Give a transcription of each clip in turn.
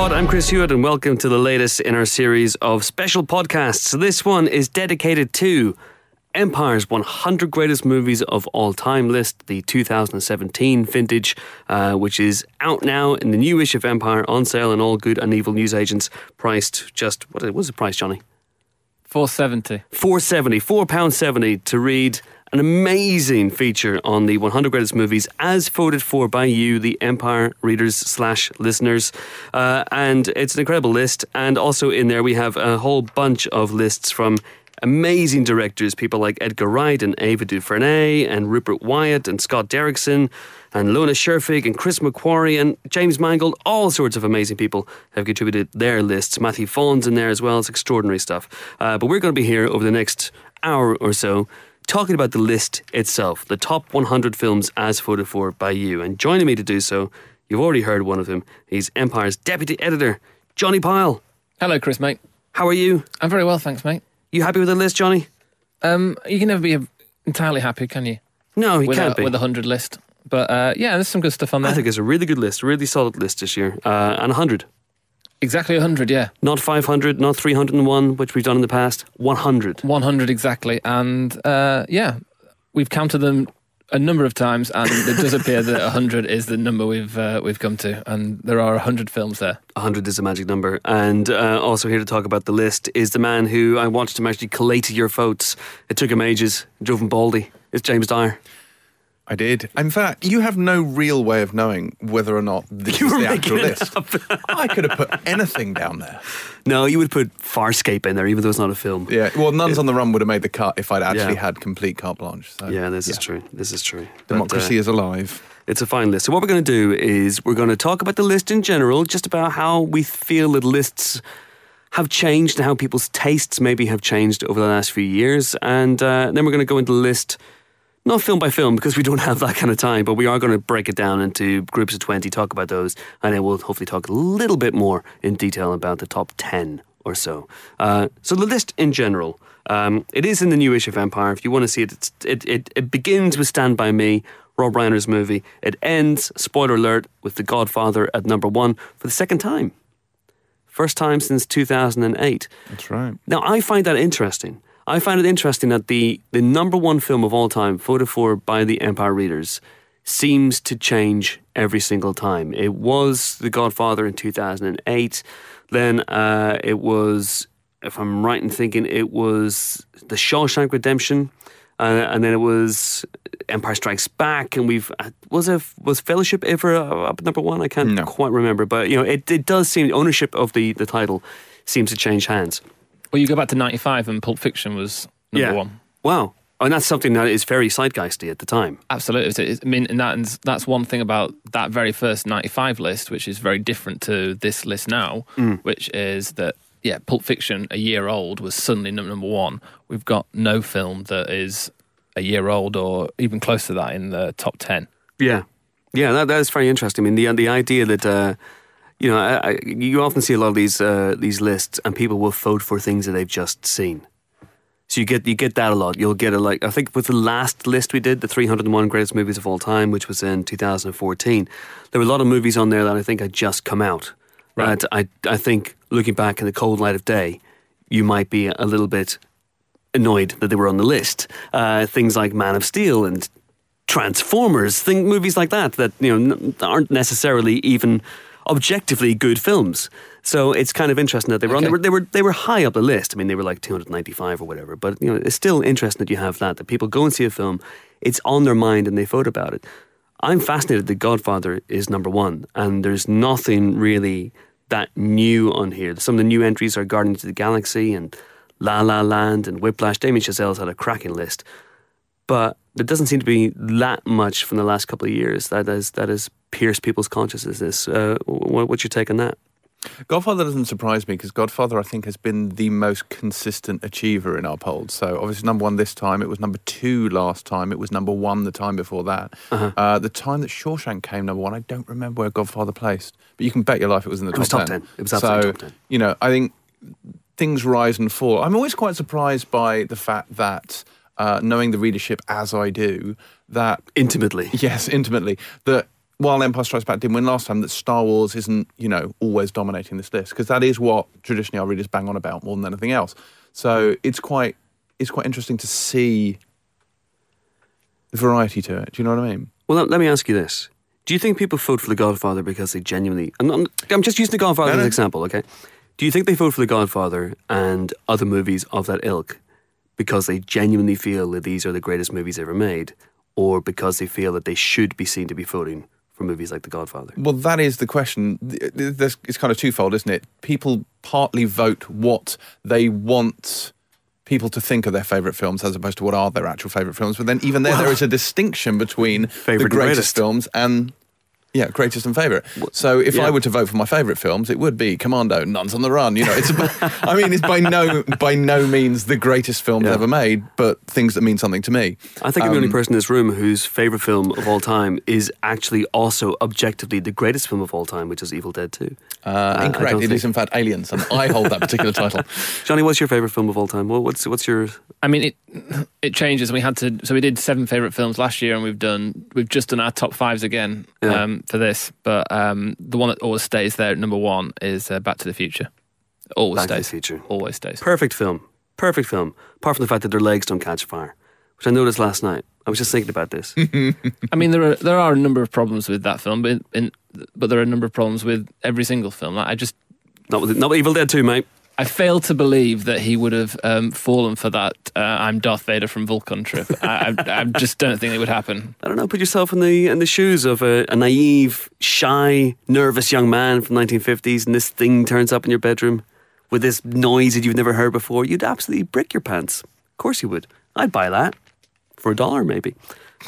Pod. I'm Chris Hewitt, and welcome to the latest in our series of special podcasts. This one is dedicated to Empire's 100 Greatest Movies of All Time list, the 2017 vintage, uh, which is out now in the new issue of Empire on sale in all good and evil newsagents, priced just, what was the price, Johnny? 470. 470, £4.70 to read an amazing feature on the 100 greatest movies as voted for by you, the Empire readers slash listeners. Uh, and it's an incredible list. And also in there, we have a whole bunch of lists from amazing directors, people like Edgar Wright and Ava DuVernay and Rupert Wyatt and Scott Derrickson and Lone Scherfig and Chris McQuarrie and James Mangold. All sorts of amazing people have contributed their lists. Matthew Vaughan's in there as well. It's extraordinary stuff. Uh, but we're going to be here over the next hour or so talking about the list itself, the top 100 films as voted for by you. And joining me to do so, you've already heard one of them. He's Empire's deputy editor, Johnny Pile. Hello, Chris, mate. How are you? I'm very well, thanks, mate. You happy with the list, Johnny? Um, you can never be entirely happy, can you? No, you with can't a, be. With a hundred list, but uh, yeah, there's some good stuff on there. I think it's a really good list, really solid list this year, uh, and 100. Exactly a hundred, yeah, Not 500, not 301, which we've done in the past. 100. one hundred exactly, and uh, yeah, we've counted them a number of times, and it does appear that hundred is the number we've uh, we've come to, and there are hundred films there. 100 is a magic number. And uh, also here to talk about the list is the man who I watched him actually collate your votes. It took him ages, drove him baldy. It's James Dyer. I did. In fact, you have no real way of knowing whether or not this You is the actual it list. I could have put anything down there. No, you would put Farscape in there, even though it's not a film. Yeah. Well, Nuns on the Run would have made the cut if I'd actually Yeah. had complete carte blanche. So, Yeah, this is true. This is true. But, uh, Democracy is alive. It's a fine list. So what we're going to do is we're going to talk about the list in general, just about how we feel that lists have changed and how people's tastes maybe have changed over the last few years, and uh, then we're going to go into the list. Not film by film because we don't have that kind of time, but we are going to break it down into groups of 20, talk about those, and then we'll hopefully talk a little bit more in detail about the top 10 or so. Uh, so the list in general, um, it is in the new issue of Empire. If you want to see it, it's, it, it, it begins with Stand By Me, Rob Reiner's movie. It ends, spoiler alert, with The Godfather at number one for the second time. First time since 2008. That's right. Now, I find that interesting. I find it interesting that the, the number one film of all time, voted for by the Empire readers, seems to change every single time. It was The Godfather in 2008. Then uh, it was, if I'm right in thinking, it was The Shawshank Redemption. Uh, and then it was Empire Strikes Back, and we've uh, was it was Fellowship ever uh, up at number one? I can't No. quite remember, but you know, it, it does seem ownership of the, the title seems to change hands. Well, you go back to '95, and Pulp Fiction was number Yeah. one. Wow. And that's something that is very zeitgeisty at the time. Absolutely. I mean, and that, that's one thing about that very first 95 list, which is very different to this list now, which is that, yeah, Pulp Fiction, a year old, was suddenly number one. We've got no film that is a year old or even close to that in the top 10. Yeah. Yeah, that, that is very interesting. I mean, the, the idea that, uh, you know, I, I, you often see a lot of these, uh, these lists and people will vote for things that they've just seen. So you get you get that a lot. You'll get a like I think with the last list we did, the 301 greatest movies of all time, which was in 2014. There were a lot of movies on there that I think had just come out. Right. I I think looking back in the cold light of day, you might be a little bit annoyed that they were on the list. Uh, things like Man of Steel and Transformers, think movies like that that you know aren't necessarily even objectively good films. So it's kind of interesting that they were on. They were they were they were high up the list. I mean, they were like 295 or whatever. But you know, it's still interesting that you have that that people go and see a film, it's on their mind and they vote about it. I'm fascinated that Godfather is number one, and there's nothing really that new on here. Some of the new entries are Guardians of the Galaxy and La La Land and Whiplash. Damien Chazelle's had a cracking list, but there doesn't seem to be that much from the last couple of years that has that has pierced people's consciousness. Uh, what's your take on that? Godfather doesn't surprise me because Godfather, I think, has been the most consistent achiever in our polls. So obviously, number one this time. It was number two last time. It was number one the time before that. Uh-huh. uh the time that Shawshank came number one, I don't remember where Godfather placed, but you can bet your life it was in the It top was top 10. 10. It was absolutely so, top 10. You know, I think things rise and fall. I'm always quite surprised by the fact that, uh, knowing the readership as I do, that Intimately, Yes, intimately. That while Empire Strikes Back didn't win last time, that Star Wars isn't, you know, always dominating this list because that is what traditionally our readers bang on about more than anything else. So it's quite it's quite interesting to see the variety to it. Do you know what I mean? Well, let, me ask you this: Do you think people vote for The Godfather because they genuinely? I'm, not, I'm just using The Godfather No, as an example, okay? Do you think they vote for The Godfather and other movies of that ilk because they genuinely feel that these are the greatest movies ever made, or because they feel that they should be seen to be voting for movies like The Godfather? Well, that is the question. Th- th- it's kind of twofold, isn't it? People partly vote what they want people to think of their favourite films as opposed to what are their actual favourite films. But then even there, there is a distinction between the greatest, greatest. films and. Yeah, greatest and favourite. So if yeah. I were to vote for my favourite films, it would be Commando, Nuns on the Run. You know, it's. About, I mean, it's by no by no means the greatest films Yeah. ever made, but things that mean something to me. I think I'm the Um, only person in this room whose favourite film of all time is actually also objectively the greatest film of all time, which is Evil Dead 2. Uh, incorrect. don't It is in fact Aliens, and I hold that particular title. Johnny, what's your favourite film of all time? Well, what's what's your I mean, it it changes. We had to, so we did seven favorite films last year, and we've done we've just done our top fives again Yeah. um, for this. But um, the one that always stays there at number one is uh, Back to the Future. Always Back to the stays. Future? Always stays. Perfect film. Perfect film. Apart from the fact that their legs don't catch fire, which I noticed last night. I was just thinking about this. I mean, there are there are a number of problems with that film, but in, but there are a number of problems with every single film. Like, I just not with not with Evil Dead 2, mate. I fail to believe that he would have um, fallen for that. Uh, I'm Darth Vader from Vulcan trip. I, I, I just don't think it would happen. I don't know. Put yourself in the in the shoes of a, a naive, shy, nervous young man from 1950s, and this thing turns up in your bedroom with this noise that you've never heard before. You'd absolutely brick your pants. Of course you would. I'd buy that for a dollar, maybe.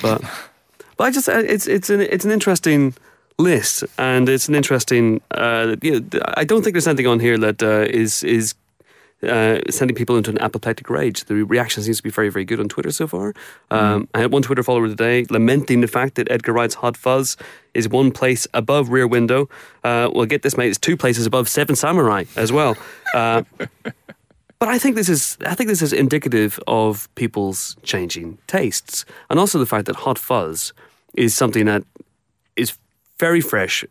But but I just uh, it's it's an it's an interesting list, and it's an interesting. Uh, you know, I don't think there's anything on here that uh, is is uh, sending people into an apoplectic rage. The reaction seems to be very, very good on Twitter so far. Um, I had one Twitter follower today lamenting the fact that Edgar Wright's Hot Fuzz is one place above Rear Window. Uh, well, get this, mate, it's two places above Seven Samurai as well. Uh, but I think this is I think this is indicative of people's changing tastes, and also the fact that Hot Fuzz is something that is very fresh,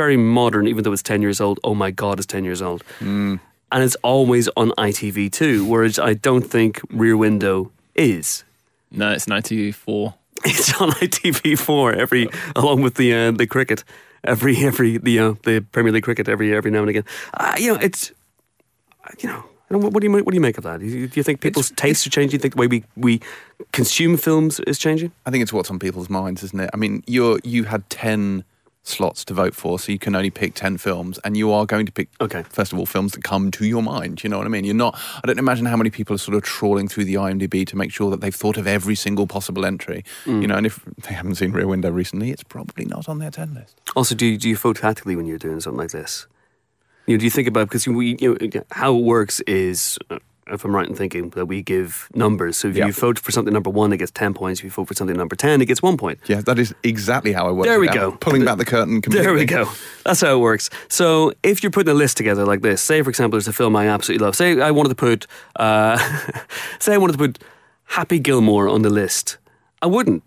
very modern, even though it's ten years old. Oh my God, it's ten years old, and it's always on ITV2, whereas I don't think Rear Window is. No, it's 94. It's on ITV4 every, along with the uh, the cricket, every every the uh, the Premier League cricket every every now and again. Uh, you know, it's you know. I don't- What what do you what do you make of that? Do you, do you think people's tastes are changing? Do you think the way we, we consume films is changing? I think it's what's on people's minds, isn't it? I mean, you're you had ten slots to vote for, so you can only pick ten films, and you are going to pick, Okay. first of all, films that come to your mind. You know what I mean? You're not. I don't imagine how many people are sort of trawling through the IMDb to make sure that they've thought of every single possible entry. Mm. You know, and if they haven't seen Rear Window recently, it's probably not on their ten list. Also, do you, do you vote tactically when you're doing something like this? You know, do you think about because we you know, how it works is. If I'm right in thinking that we give numbers, so if Yeah. you vote for something number one, it gets ten points. If you vote for something number ten, it gets one point. Yeah, that is exactly how I work. There we out. go. Pulling back the curtain completely. There we go. That's how it works. So if you're putting a list together like this, say for example, there's a film I absolutely love. Say I wanted to put, uh, say I wanted to put Happy Gilmore on the list. I wouldn't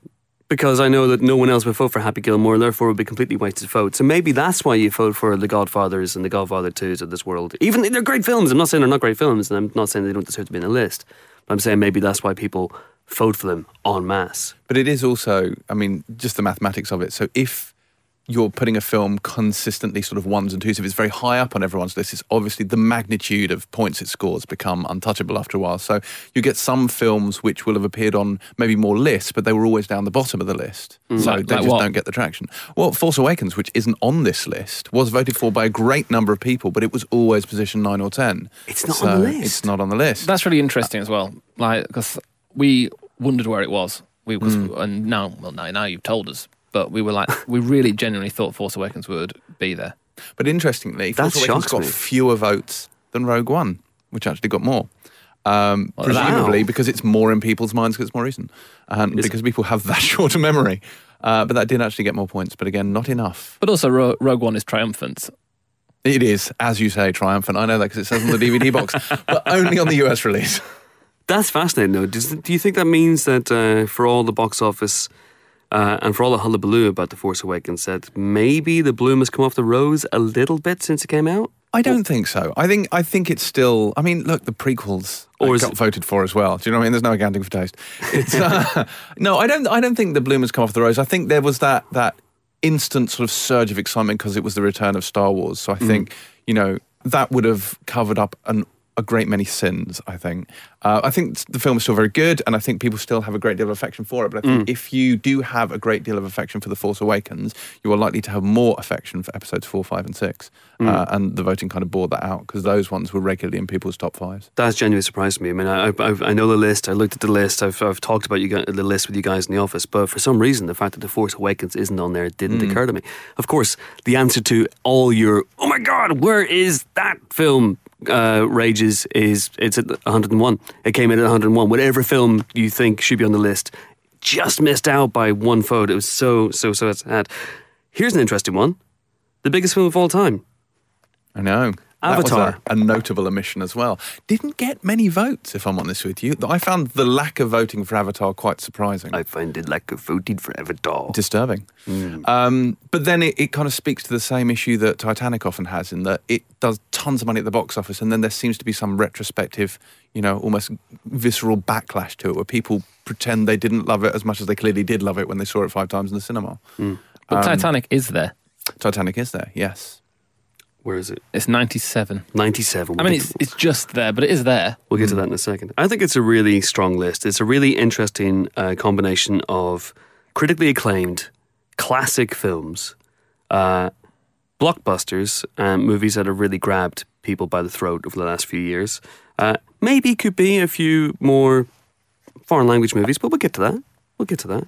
because I know that no one else would vote for Happy Gilmore, and therefore would be completely wasted vote. So maybe that's why you vote for the Godfathers and the Godfather Twos of this world. Even they're great films. I'm not saying they're not great films, and I'm not saying they don't deserve to be in the list. But I'm saying maybe that's why people vote for them en masse. But it is also, I mean, just the mathematics of it. So if you're putting a film consistently sort of ones and twos, if it's very high up on everyone's list, it's obviously the magnitude of points it scores become untouchable after a while. So you get some films which will have appeared on maybe more lists, but they were always down the bottom of the list. So Like- they like just what? don't get the traction. Well, Force Awakens, which isn't on this list, was voted for by a great number of people, but it was always position nine or ten. It's not So on the list. It's not on the list. That's really interesting as well. Like, because we wondered where it was. We was, Hmm. and now, well, now, now you've told us. But we were like, we really genuinely thought Force Awakens would be there. But interestingly, That Force Awakens shocks got me. fewer votes than Rogue One, which actually got more. Um, Wow. presumably because it's more in people's minds because it's more recent, and Is- because people have that short a memory. Uh, but that did actually get more points, but again, not enough. But also, Ro- Rogue One is triumphant. It is, as you say, triumphant. I know that because it says on the DVD box, but only on the US release. That's fascinating, though. Does, do you think that means that uh, for all the box office uh, and for all the hullabaloo about The Force Awakens, said maybe the bloom has come off the rose a little bit since it came out. I don't think so. I think I think it's still. I mean, look, the prequels Or got it- voted for as well. Do you know what I mean? There's no accounting for taste. It's uh, no, I don't. I don't think the bloom has come off the rose. I think there was that that instant sort of surge of excitement because it was the return of Star Wars. So I think you know that would have covered up an, a great many sins. I think. Uh, I think the film is still very good, and I think people still have a great deal of affection for it. But I think if you do have a great deal of affection for the Force Awakens, you are likely to have more affection for episodes four, five, and six. Uh, and the voting kind of bore that out because those ones were regularly in people's top fives. That's genuinely surprised me. I mean, I, I, I know the list. I looked at the list. I've, I've talked about you guys, the list with you guys in the office. But for some reason, the fact that The Force Awakens isn't on there didn't occur to me. Of course, the answer to all your "Oh my God, where is that film?" Uh, rages is it's at 101. It came in at 101. Whatever film you think should be on the list, just missed out by one vote. It was so so so sad. Here's an interesting one: the biggest film of all time. I know. Avatar. a, a notable omission as well. Didn't get many votes, if I'm honest with you. I found the lack of voting for Avatar quite surprising. I find the lack of voting for Avatar. disturbing. Hmm. Um, but then it, it kind of speaks to the same issue that Titanic often has in that it does tons of money at the box office, and then there seems to be some retrospective, you know, almost visceral backlash to it where people pretend they didn't love it as much as they clearly did love it when they saw it five times in the cinema. Hmm. But um, Titanic is there. Titanic is there, yes. Where is it? It's 97. 97. I mean, it's, it's just there, but it is there. We'll get to that in a second. I think it's a really strong list. It's a really interesting uh, combination of critically acclaimed classic films, uh, blockbusters, and movies that have really grabbed people by the throat over the last few years. Uh, maybe could be a few more foreign language movies, but we'll get to that. We'll get to that.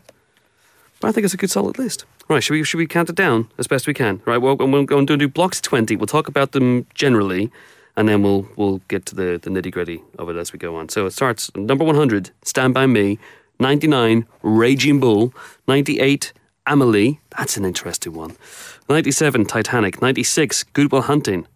But I think it's a good solid list. Right, should we should we count it down as best we can? Right, well, we'll go and do blocks twenty. We'll talk about them generally, and then we'll we'll get to the, the nitty gritty of it as we go on. So it starts number one hundred, Stand by Me, ninety nine, Raging Bull, ninety eight, Amelie. That's an interesting one. Ninety seven, Titanic. Ninety six, Goodwill Hunting.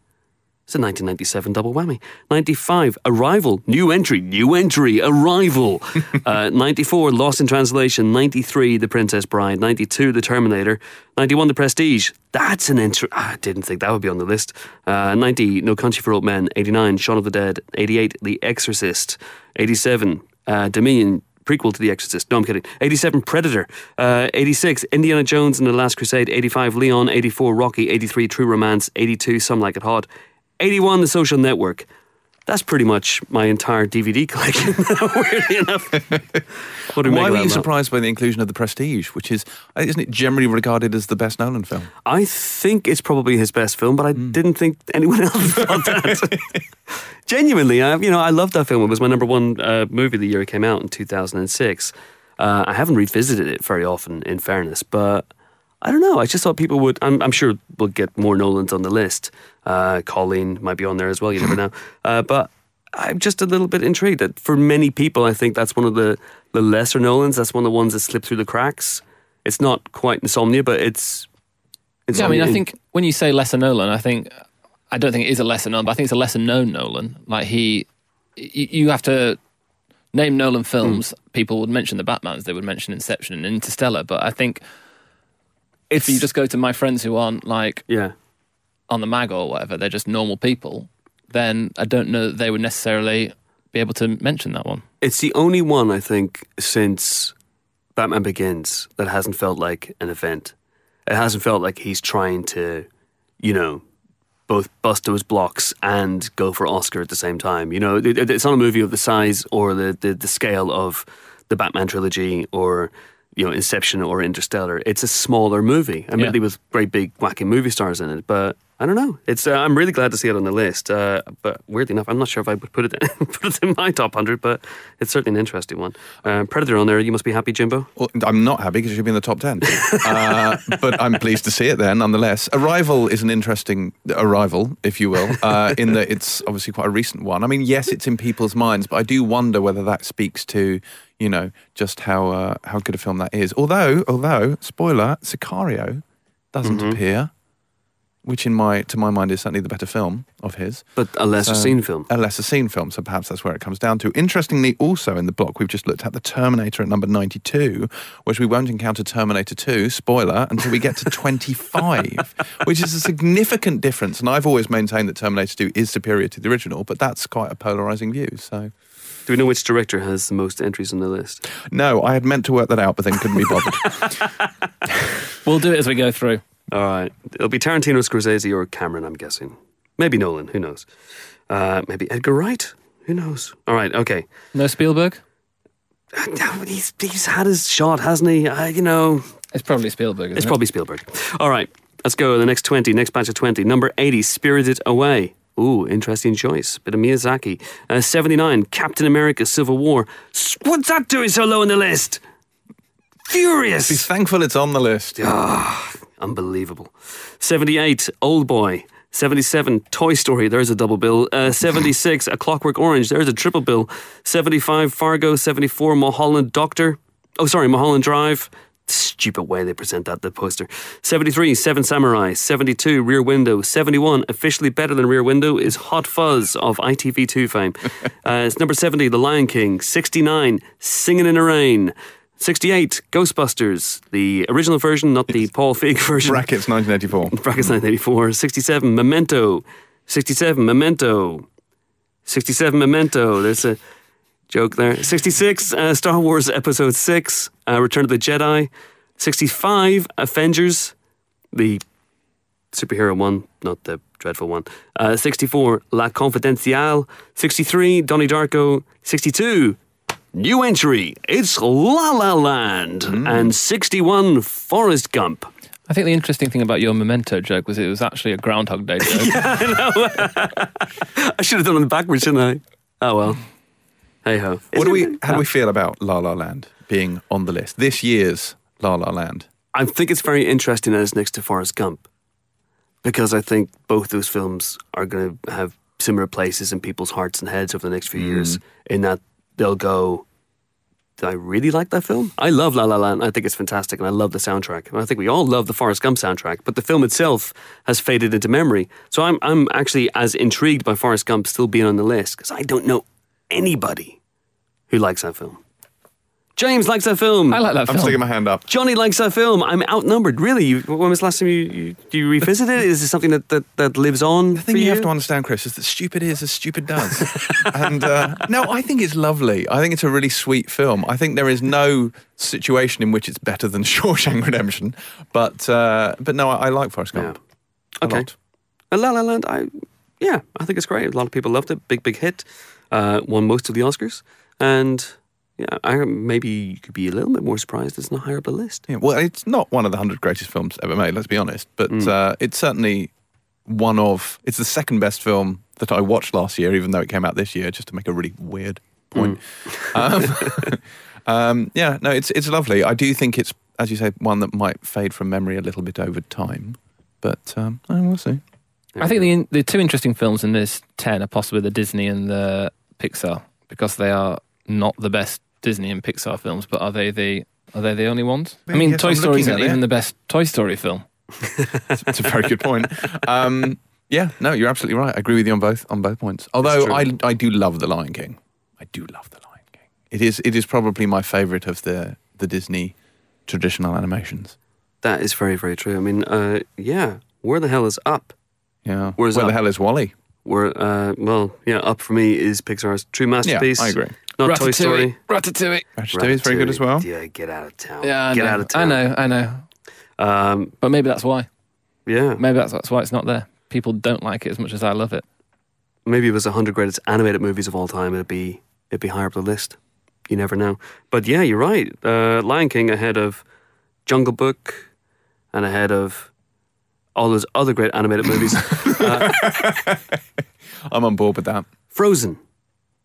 It's a 1997 double whammy. 95, Arrival, new entry, new entry, Arrival. uh, 94, Lost in Translation. 93, The Princess Bride. 92, The Terminator. 91, The Prestige. That's an entry. I didn't think that would be on the list. Uh, 90, No Country for Old Men. 89, Shaun of the Dead. 88, The Exorcist. 87, uh, Dominion. Prequel to The Exorcist. No, I'm kidding. 87, Predator. Uh, 86, Indiana Jones and the Last Crusade. 85, Leon. 84, Rocky. 83, True Romance. 82, Some Like It Hot. 81, The Social Network. That's pretty much my entire DVD collection, weirdly enough. What do we Why make were you that? surprised by the inclusion of The Prestige, which is, isn't it generally regarded as the best Nolan film? I think it's probably his best film, but I didn't think anyone else thought that. Genuinely, I, you know, I loved that film. It was my number one uh, movie the year it came out in 2006. Uh, I haven't revisited it very often, in fairness, but I don't know. I just thought people would. I'm, I'm sure we'll get more Nolans on the list. Uh, Colleen might be on there as well. You never know. Uh, but I'm just a little bit intrigued that for many people, I think that's one of the, the lesser Nolans. That's one of the ones that slipped through the cracks. It's not quite Insomnia, but it's. it's Yeah, I mean, I think when you say lesser Nolan, I think I don't think it is a lesser Nolan, but I think it's a lesser known Nolan. Like he, you, you have to name Nolan films. People would mention the Batman's, they would mention Inception and Interstellar, but I think if you just go to my friends who aren't like Yeah. on the mag or whatever, they're just normal people, then I don't know that they would necessarily be able to mention that one. It's the only one I think since Batman Begins that hasn't felt like an event. It hasn't felt like he's trying to, you know, both bust those blocks and go for Oscar at the same time. You know, it, it- it's not a movie of the size or the, the, the scale of the Batman trilogy or you know Inception or Interstellar. It's a smaller movie, admittedly with very big wacky movie stars in it. But I don't know. It's uh, I'm really glad to see it on the list. Uh, but weirdly enough, I'm not sure if I would put it put it in my top hundred. But it's certainly an interesting one. Uh, Predator on there. You must be happy, Jimbo. Well, I'm not happy because it should be in the top 10. uh, but I'm pleased to see it there nonetheless. Arrival is an interesting arrival, if you will, uh, in that it's obviously quite a recent one. I mean, yes, it's in people's minds, but I do wonder whether that speaks to, you know, just how uh, how good a film that is. Although, although, spoiler, Sicario doesn't appear which in my to my mind is certainly the better film of his. But a lesser So- seen film. A lesser seen film, so perhaps that's where it comes down to. Interestingly, also in the block, we've just looked at the Terminator at number 92, which we won't encounter Terminator 2, spoiler, until we get to 25, which is a significant difference. And I've always maintained that Terminator 2 is superior to the original, but that's quite a polarizing view. So, Do we know which director has the most entries on the list? no, I had meant to work that out, but then couldn't be bothered. We'll do it as we go through. All right. It'll be Tarantino, Scorsese, or Cameron, I'm guessing. Maybe Nolan. Who knows? Uh, maybe Edgar Wright. Who knows? All right. Okay. No Spielberg? He's, he's had his shot, hasn't he? Uh, you know, It's probably Spielberg. Isn't it's it? probably Spielberg. All right. Let's go. The next 20, next batch of 20. Number 80, Spirited Away. Ooh, interesting choice. Bit of Miyazaki. Uh, 79, Captain America Civil War. What's that doing so low on the list? Furious! be thankful it's on the list. Unbelievable. 78, Old Boy. 77, Toy Story. There's a double bill. Uh, 76, A Clockwork Orange. There's a triple bill. 75, Fargo. 74, Mulholland Doctor. Oh, sorry, Mulholland Drive. Stupid way they present that, the poster. 73, Seven Samurai. 72, Rear Window. 71, officially better than Rear Window, is Hot Fuzz of ITV2 fame. uh, it's number 70, The Lion King. 69, Singing in the Rain. 68, Ghostbusters, the original version, not the Paul Feig version. Brackets 1984. Brackets 1984. 67, Memento. 67, Memento. 67, Memento. There's a joke there. 66, uh, Star Wars Episode 6, uh, Return of the Jedi. 65, Avengers, the superhero one, not the dreadful one. Uh, 64, L.A. Confidential. 63, Donnie Darko. 62, New entry, it's La La Land. And 61, Forrest Gump. I think the interesting thing about your memento joke was it was actually a Groundhog Day joke. I should have done it backwards, shouldn't I? Oh well. Hey ho. What do we? How do we feel about La La Land being on the list? This year's La La Land. I think it's very interesting that it's next to Forrest Gump because I think both those films are going to have similar places in people's hearts and heads over the next few mm. years. In that they'll go. Did I really like that film? I love La La Land. I think it's fantastic, and I love the soundtrack. And I think we all love the Forrest Gump soundtrack. But the film itself has faded into memory. So I'm I'm actually as intrigued by Forrest Gump still being on the list because I don't know anybody who likes that film. James likes that film. I like that I'm film. sticking my hand up. Johnny likes that film. I'm outnumbered. Really? You, when was the last time you, you, do you revisit it? Is it something that, that, that lives on? The thing you, have to understand, Chris, is that stupid is as stupid does. and uh, no, I think it's lovely. I think it's a really sweet film. I think there is no situation in which it's better than Shawshank Redemption. But uh, but no, I, I like Forrest Gump. a Okay. lot. Uh, La La Land, I, yeah, I think it's great. A lot of people loved it. Big, big hit. Uh, won most of the Oscars. And yeah, I maybe you could be a little bit more surprised it's not higher up the list. Yeah, well, it's not one of the hundred greatest films ever made. Let's be honest, but Mm. uh, it's certainly one of. It's the second best film that I watched last year, even though it came out this year. Just to make a really weird point. Mm. Um, um, yeah, no, it's it's lovely. I do think it's, as you say, one that might fade from memory a little bit over time, but um, we'll see. I think the the two interesting films in this ten are possibly the Disney and the Pixar because they are not the best Disney and Pixar films, but are they the are they the only ones? I mean, yes, Toy I'm Story isn't even the best Toy Story film. It's a very good point. Um, yeah, no, you're absolutely right. I agree with you on both on both points. Although. I I do love The Lion King. I do love The Lion King. It is it is probably my favourite of the the Disney traditional animations. That is very, very true. I mean, uh, yeah, where the hell is up? Yeah. Where's Where up? the hell is WALL-E? Where, uh, well, yeah, up for me is Pixar's true masterpiece. Yeah, I agree. Not Toy Story. Ratatouille. Ratatouille is very good as well. Yeah, get out of town. Yeah, I get know. out of town. I know, I know. Um, But maybe that's why. yeah, Maybe that's, that's why it's not there. People don't like it as much as I love it. maybe it was hundred greatest animated movies of all time. It'd be it'd be higher up the list. You never know. But yeah, you're right. Uh, Lion King ahead of Jungle Book and ahead of all those other great animated movies. uh, I'm on board with that. Frozen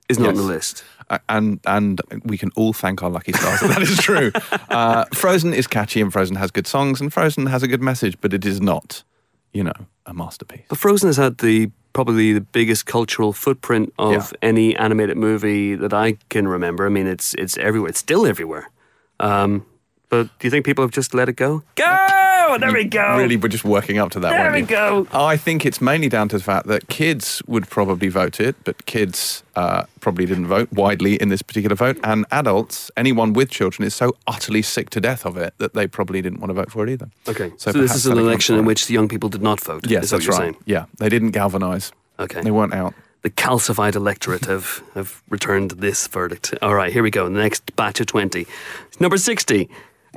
is not on the list. Uh, and and we can all thank our lucky stars that that is true. Uh, Frozen is catchy and Frozen has good songs and Frozen has a good message, but it is not, you know, a masterpiece. But Frozen has had the probably the biggest cultural footprint of Yeah. any animated movie that I can remember. I mean, it's it's everywhere. It's still everywhere. Um, But do you think people have just let it go? Go! There we go. Really, we're just working up to that. There we you? go. I think it's mainly down to the fact that kids would probably vote it, but kids uh, probably didn't vote widely in this particular vote. And adults, anyone with children, is so utterly sick to death of it that they probably didn't want to vote for it either. Okay, so, So this is an election in which the young people did not vote. Yes, is what that's you're right. saying. Yeah, they didn't galvanise. Okay. They weren't out. the calcified electorate have, have returned this verdict. All right, here we go. The next batch of 20. Number 60,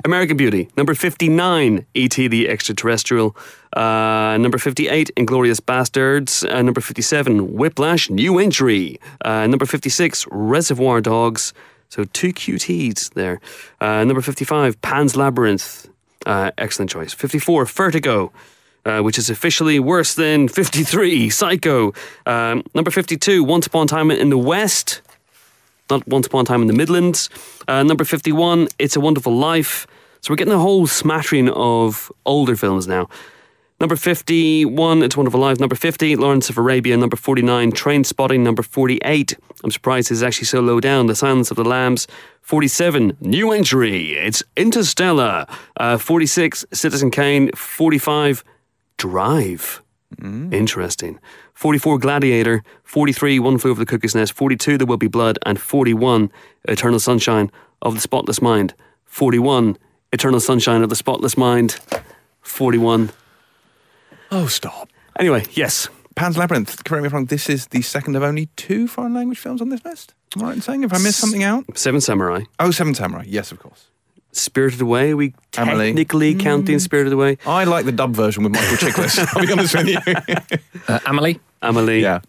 American Beauty. Number 59, E.T. the Extraterrestrial. Uh, number 58, Inglourious Basterds. Uh, number 57, Whiplash, New Entry. Uh, number 56, Reservoir Dogs. So two QTs there. Uh, number 55, Pan's Labyrinth. Uh, excellent choice. 54, Vertigo uh, which is officially worse than 53, Psycho. Um, number 52, Once Upon a Time in the West, not Once Upon a Time in the Midlands. Uh, number 51, It's a Wonderful Life. So we're getting a whole smattering of older films now. Number 51, It's a Wonderful Life. Number 50, Lawrence of Arabia. Number 49, Trainspotting. Number 48, I'm surprised it's actually so low down, The Silence of the Lambs. 47, New Entry. It's Interstellar. Uh, 46, Citizen Kane. 45, Drive. Interesting. 44 Gladiator, 43 One Flew Over the Cuckoo's Nest, 42 There Will Be Blood, and 41 Eternal Sunshine of the Spotless Mind. 41 Eternal Sunshine of the Spotless Mind. 41. Oh, stop. Anyway, yes. Pan's Labyrinth, correct me if I'm wrong, this is the second of only two foreign language films on this list? Am I right in saying? If I missed something out? Seven Samurai. Oh, Seven Samurai. Yes, of course. Spirited Away. We Amelie. technically counting Spirited Away. I like the dub version with Michael Chiklis. I'll be honest with you. Uh, Amelie, Amelie. yeah.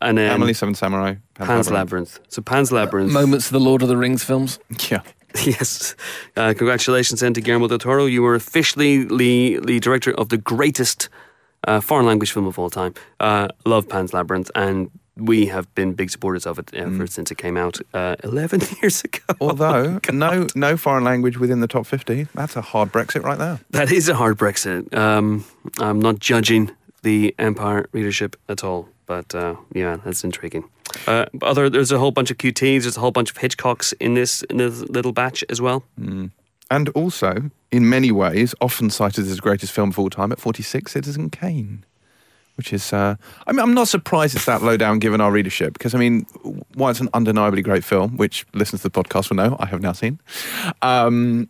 And then Amelie, Seven Samurai. Pan's Labyrinth. So Pan's Labyrinth. moments of the Lord of the Rings films. Yeah. Yes. Uh, congratulations then to Guillermo del Toro. You were officially the, the director of the greatest uh, foreign language film of all time. Uh, love Pan's Labyrinth, and we have been big supporters of it ever since it came out uh, 11 years ago. Although, no no foreign language within the top 50. That's a hard Brexit right there. That is a hard Brexit. Um, I'm not judging the Empire readership at all, but uh, yeah, that's intriguing. Uh, other, there's a whole bunch of QTs. There's a whole bunch of Hitchcocks in this in this little batch as well. And also, in many ways, often cited as the greatest film of all time at 46, Citizen Kane. Which is, uh, I mean, I'm not surprised it's that low down given our readership, because I mean, while it's an undeniably great film, which listeners to the podcast will know, I have now seen, um,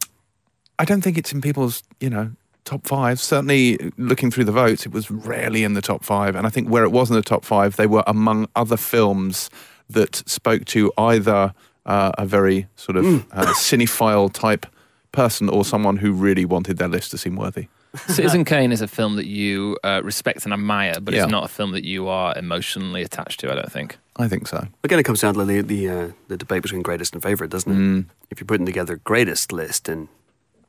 I don't think it's in people's, you know, top five. Certainly, looking through the votes, it was rarely in the top five. And I think where it was in the top five, they were among other films that spoke to either uh, a very sort of uh, cinephile type person or someone who really wanted their list to seem worthy. Citizen Kane is a film that you uh, respect and admire, but Yeah. it's not a film that you are emotionally attached to. I don't think. I think so. Again, it comes down to the the, uh, the debate between greatest and favorite, doesn't it? If you're putting together greatest list, and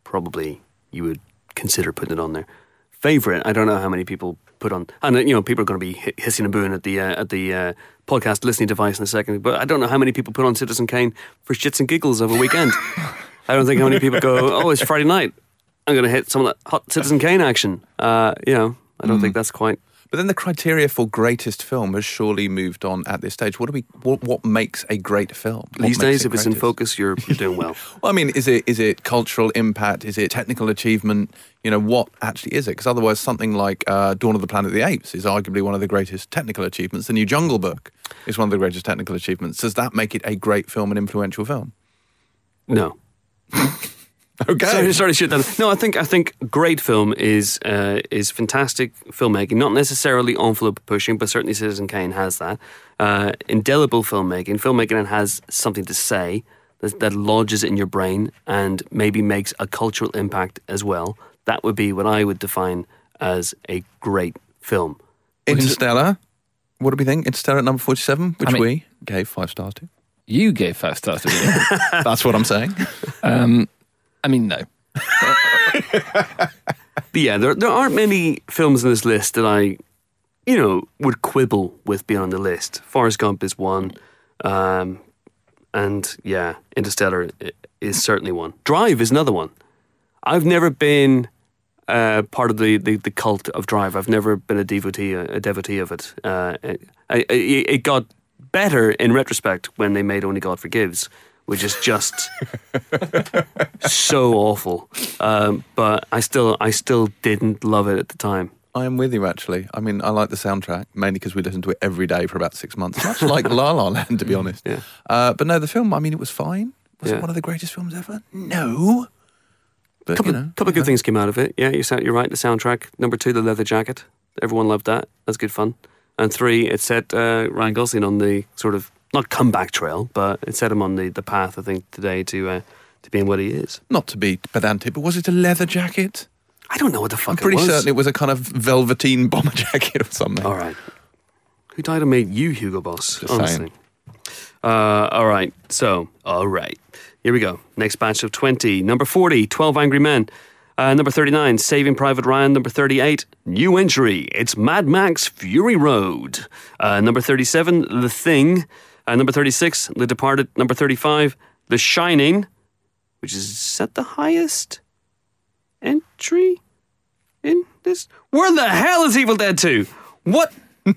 probably you would consider putting it on there. Favorite, I don't know how many people put on, and you know, people are going to be hissing and booing at the uh, at the uh, podcast listening device in a second. But I don't know how many people put on Citizen Kane for shits and giggles over a weekend. I don't think how many people go, oh, it's Friday night. I'm going to hit some of that hot Citizen Kane action. Uh, you know, I don't think that's quite. But then the criteria for greatest film has surely moved on at this stage. What do we? What, what makes a great film? What These days, it if it's in focus, you're, you're doing well. Well, I mean, is it is it cultural impact? Is it technical achievement? You know, what actually is it? Because otherwise, something like uh, Dawn of the Planet of the Apes is arguably one of the greatest technical achievements. The new Jungle Book is one of the greatest technical achievements. Does that make it a great film and influential film? No. Okay. Sorry, sorry to shoot that. No, I think I think great film is uh, is fantastic filmmaking. Not necessarily envelope pushing, but certainly Citizen Kane has that. Uh, indelible filmmaking, filmmaking that has something to say that, that lodges in your brain and maybe makes a cultural impact as well. That would be what I would define as a great film. Interstellar. What do we think? Interstellar at number forty-seven, which I mean- we gave five stars to. You gave five stars to it. That's what I'm saying. um, I mean, no. But yeah, there there aren't many films in this list that I, you know, would quibble with being on the list. Forrest Gump is one, um, and yeah, Interstellar is certainly one. Drive is another one. I've never been uh, part of the, the, the cult of Drive. I've never been a devotee a devotee of it. Uh, I, I, it got better in retrospect when they made Only God Forgives, which is just so awful. Um, but I still, I still didn't love it at the time. I am with you actually. I mean, I like the soundtrack mainly because we listened to it every day for about six months, much like La La Land, to be honest. Yeah. Uh, but no, the film. I mean, it was fine. Was Yeah. it one of the greatest films ever? No. But couple, you know, couple of good things came out of it. Yeah, you you're right. The soundtrack. Number two, the leather jacket. Everyone loved that. That's good fun. And three, it set uh, Ryan Gosling on the sort of not comeback trail, but it set him on the, the path. I think today to uh, to being what he is. not to be pedantic, but was it a leather jacket? I don't know what the fuck. I'm pretty it was. certain it was a kind of velveteen bomber jacket or something. All right. Who died and made you Hugo Boss? Just honestly. saying. Uh, all right. So, all right. Here we go. Next batch of 20. Number 40, 12 Angry Men. Uh, number 39, Saving Private Ryan. Number 38, new entry. It's Mad Max Fury Road. Uh, number 37, The Thing. Uh, number 36, The Departed. Number 35, The Shining, which is at the highest entry in this. Where the hell is Evil Dead 2? What?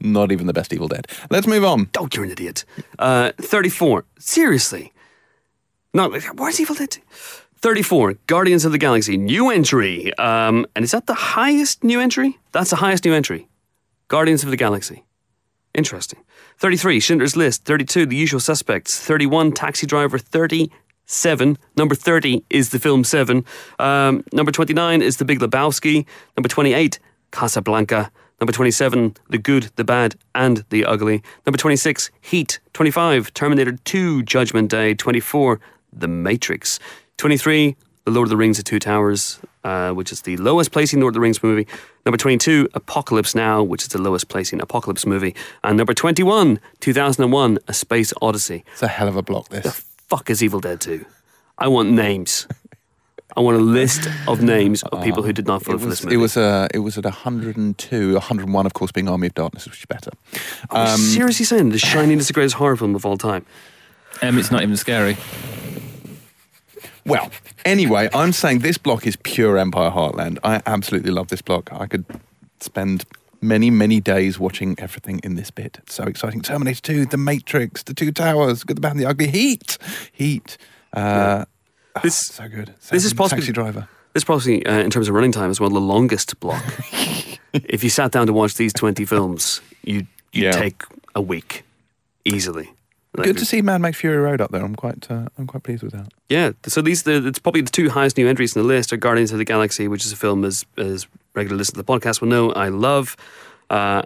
Not even the best Evil Dead. Let's move on. Oh, you're an idiot. Uh, 34. Seriously. No, where's Evil Dead? 34. Guardians of the Galaxy. New entry. Um, and is that the highest new entry? That's the highest new entry. Guardians of the Galaxy. Interesting. 33. Schindler's List. 32. The Usual Suspects. 31. Taxi Driver. 37. Number 30 is the film 7. Um, number 29 is The Big Lebowski. Number 28, Casablanca. Number 27, The Good, the Bad, and the Ugly. Number 26, Heat. 25, Terminator 2, Judgment Day. 24, The Matrix. 23, The Lord of the Rings, The Two Towers, uh, which is the lowest placing Lord of the Rings movie. Number 22, Apocalypse Now, which is the lowest placing Apocalypse movie. And number 21, 2001, A Space Odyssey. It's a hell of a block, this. Fuck is Evil Dead 2? I want names. I want a list of names of people who did not vote It for this movie. it was uh, it was at 102, 101, of course, being Army of Darkness, which is better. Um, seriously saying The Shining is the greatest horror film of all time? Um, it's not even scary. Well, anyway, I'm saying this block is pure Empire Heartland. I absolutely love this block. I could spend many, many days watching everything in this bit. It's so exciting. Terminator 2, The Matrix, The Two Towers, Good, the Bad, and the Ugly, Heat, Heat. Uh, oh, This- so good. this is possibly- Taxi Driver. This probably, uh, in terms of running time, is one of the longest block. if you sat down to watch these 20 films, you you Yeah. take a week easily. Good to see Mad Max Fury Road up there. I'm quite, uh, I'm quite pleased with that. Yeah, so these the, it's probably the two highest new entries in the list are Guardians of the Galaxy, which is a film as as regular listeners to the podcast will know I love, uh,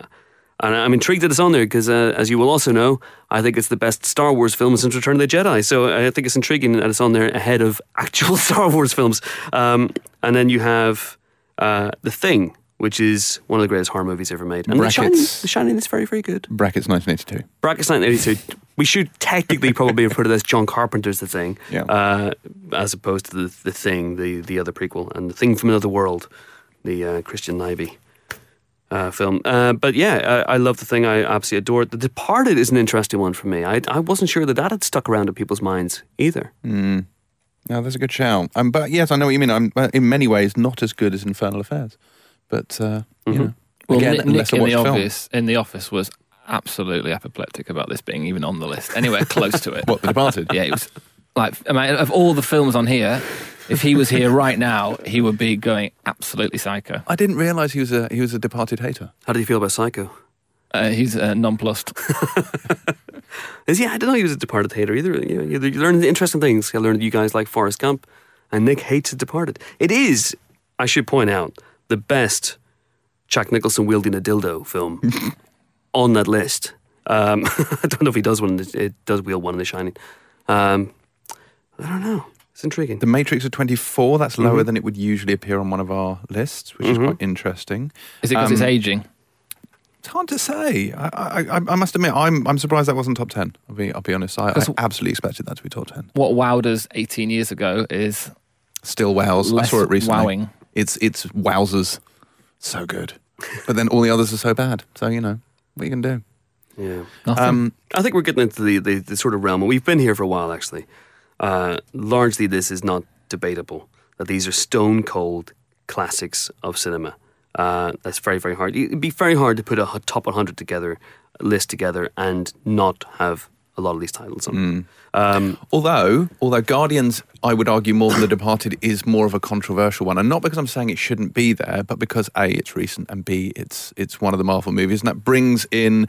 and I'm intrigued that it's on there because uh, as you will also know, I think it's the best Star Wars film since Return of the Jedi. So I think it's intriguing that it's on there ahead of actual Star Wars films. Um, and then you have uh, the Thing, which is one of the greatest horror movies ever made, and the Shining, Brackets. the Shining is very very good. Brackets 1982. Brackets 1982. We should technically probably have put it as John Carpenter's The Thing, Yeah. uh, as opposed to the the Thing, the the other prequel, and the Thing from Another World, the uh, Christian Nyby uh, film. Uh, but yeah, I, I love the Thing. I absolutely adore it. The Departed is an interesting one for me. I I wasn't sure that that had stuck around in people's minds either. No, that's a good shout. Um, but yes, I know what you mean. I'm uh, in many ways not as good as Infernal Affairs, but uh, you know, Well, again, Nick, Nick in the film. office in the office was absolutely apoplectic about this being even on the list. Anywhere close to it. What The Departed? Yeah, it was like I mean, of all the films on here, if he was here right now, he would be going absolutely psycho. I didn't realise he was a he was a Departed hater. How did you feel about Psycho? Uh, he's uh, nonplussed. Is he? I don't know. He was a Departed hater either. You, you, you learn interesting things. I learned that you guys like Forrest Gump, and Nick hates The Departed. It is, I should point out, the best Jack Nicholson wielding a dildo film on that list. Um, I don't know if he does one. It does wield one in The Shining. Um, I don't know. It's intriguing. The Matrix of 24. That's lower Mm-hmm. than it would usually appear on one of our lists, which is quite interesting. Is it because it's Um, aging? It's hard to say. I, I, I I must admit, I'm I'm surprised that wasn't top ten. I'll be I'll be honest. I, I 'Cause- absolutely expected that to be top ten. What wowed us 18 years ago is Still wows. I saw it recently. wowing. It's it's wowzers. So good. but then all the others are so bad. So you know what you can do. Yeah. nothing. Um, I think we're getting into the, the, the sort of realm. We've been here for a while, actually. Uh, largely, this is not debatable. That these are stone cold classics of cinema. Uh, that's very, very hard. It'd be very hard to put a top 100 together, a list together, and not have a lot of these titles on. Um, Although, although Guardians, I would argue more than The Departed is more of a controversial one, and not because I'm saying it shouldn't be there, but because a it's recent and b it's it's one of the Marvel movies, and that brings in.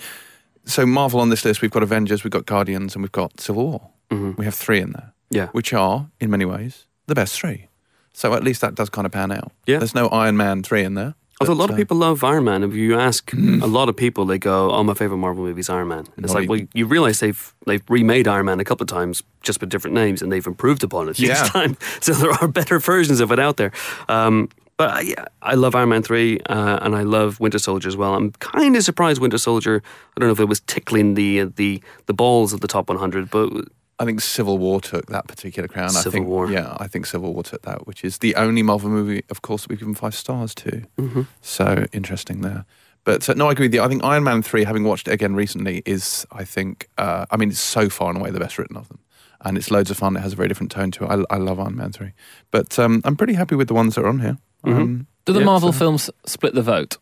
So Marvel on this list, we've got Avengers, we've got Guardians, and we've got Civil War. We have three in there, yeah. which are in many ways the best three. So at least that does kind of pan out. Yeah. There's no Iron Man three in there. Although a lot of people love Iron Man. If you ask a lot of people, they go, "Oh, my favorite Marvel movie is Iron Man." It's Not like, well, you realize they've they've remade Iron Man a couple of times, just with different names, and they've improved upon it each Yeah. time. So there are better versions of it out there. Um, but uh, yeah, I love Iron Man three, uh, and I love Winter Soldier as well. I'm kind of surprised Winter Soldier. I don't know if it was tickling the uh, the the balls of the top 100, but I think Civil War took that particular crown. I Civil think, War. Yeah, I think Civil War took that, which is the only Marvel movie, of course, that we've given five stars to. Mm-hmm. So interesting there. But so, no, I agree with you. I think Iron Man 3, having watched it again recently, is, I think, uh, I mean, it's so far and away the best written of them. And it's loads of fun. It has a very different tone to it. I, I love Iron Man 3. But um, I'm pretty happy with the ones that are on here. Mm-hmm. Um, Do the yeah, Marvel so- films split the vote?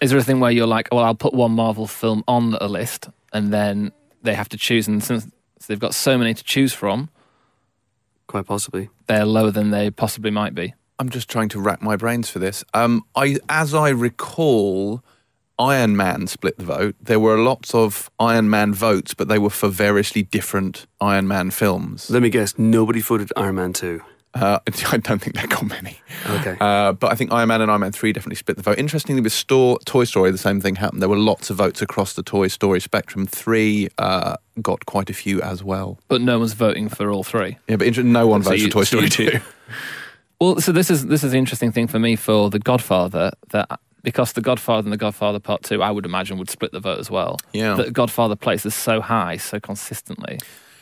Is there a thing where you're like, well, I'll put one Marvel film on a list, and then they have to choose, and since they've got so many to choose from, quite possibly. they're lower than they possibly might be. I'm just trying to rack my brains for this. Um, I, as I recall, Iron Man split the vote. There were lots of Iron Man votes, but they were for variously different Iron Man films. Let me guess. Nobody voted Iron Man two. Uh, I don't think they got many. Okay. Uh, but I think Iron Man and Iron Man 3 definitely split the vote. Interestingly, with Store, Toy Story, the same thing happened. There were lots of votes across the Toy Story spectrum. 3 uh, got quite a few as well. But no one's voting for all three. Yeah, but inter- no one So votes you- for Toy so Story do. 2. Well, so this is this is the interesting thing for me for The Godfather that because The Godfather and The Godfather Part Two, I would imagine would split the vote as well. Yeah. that Godfather places so high, so consistently,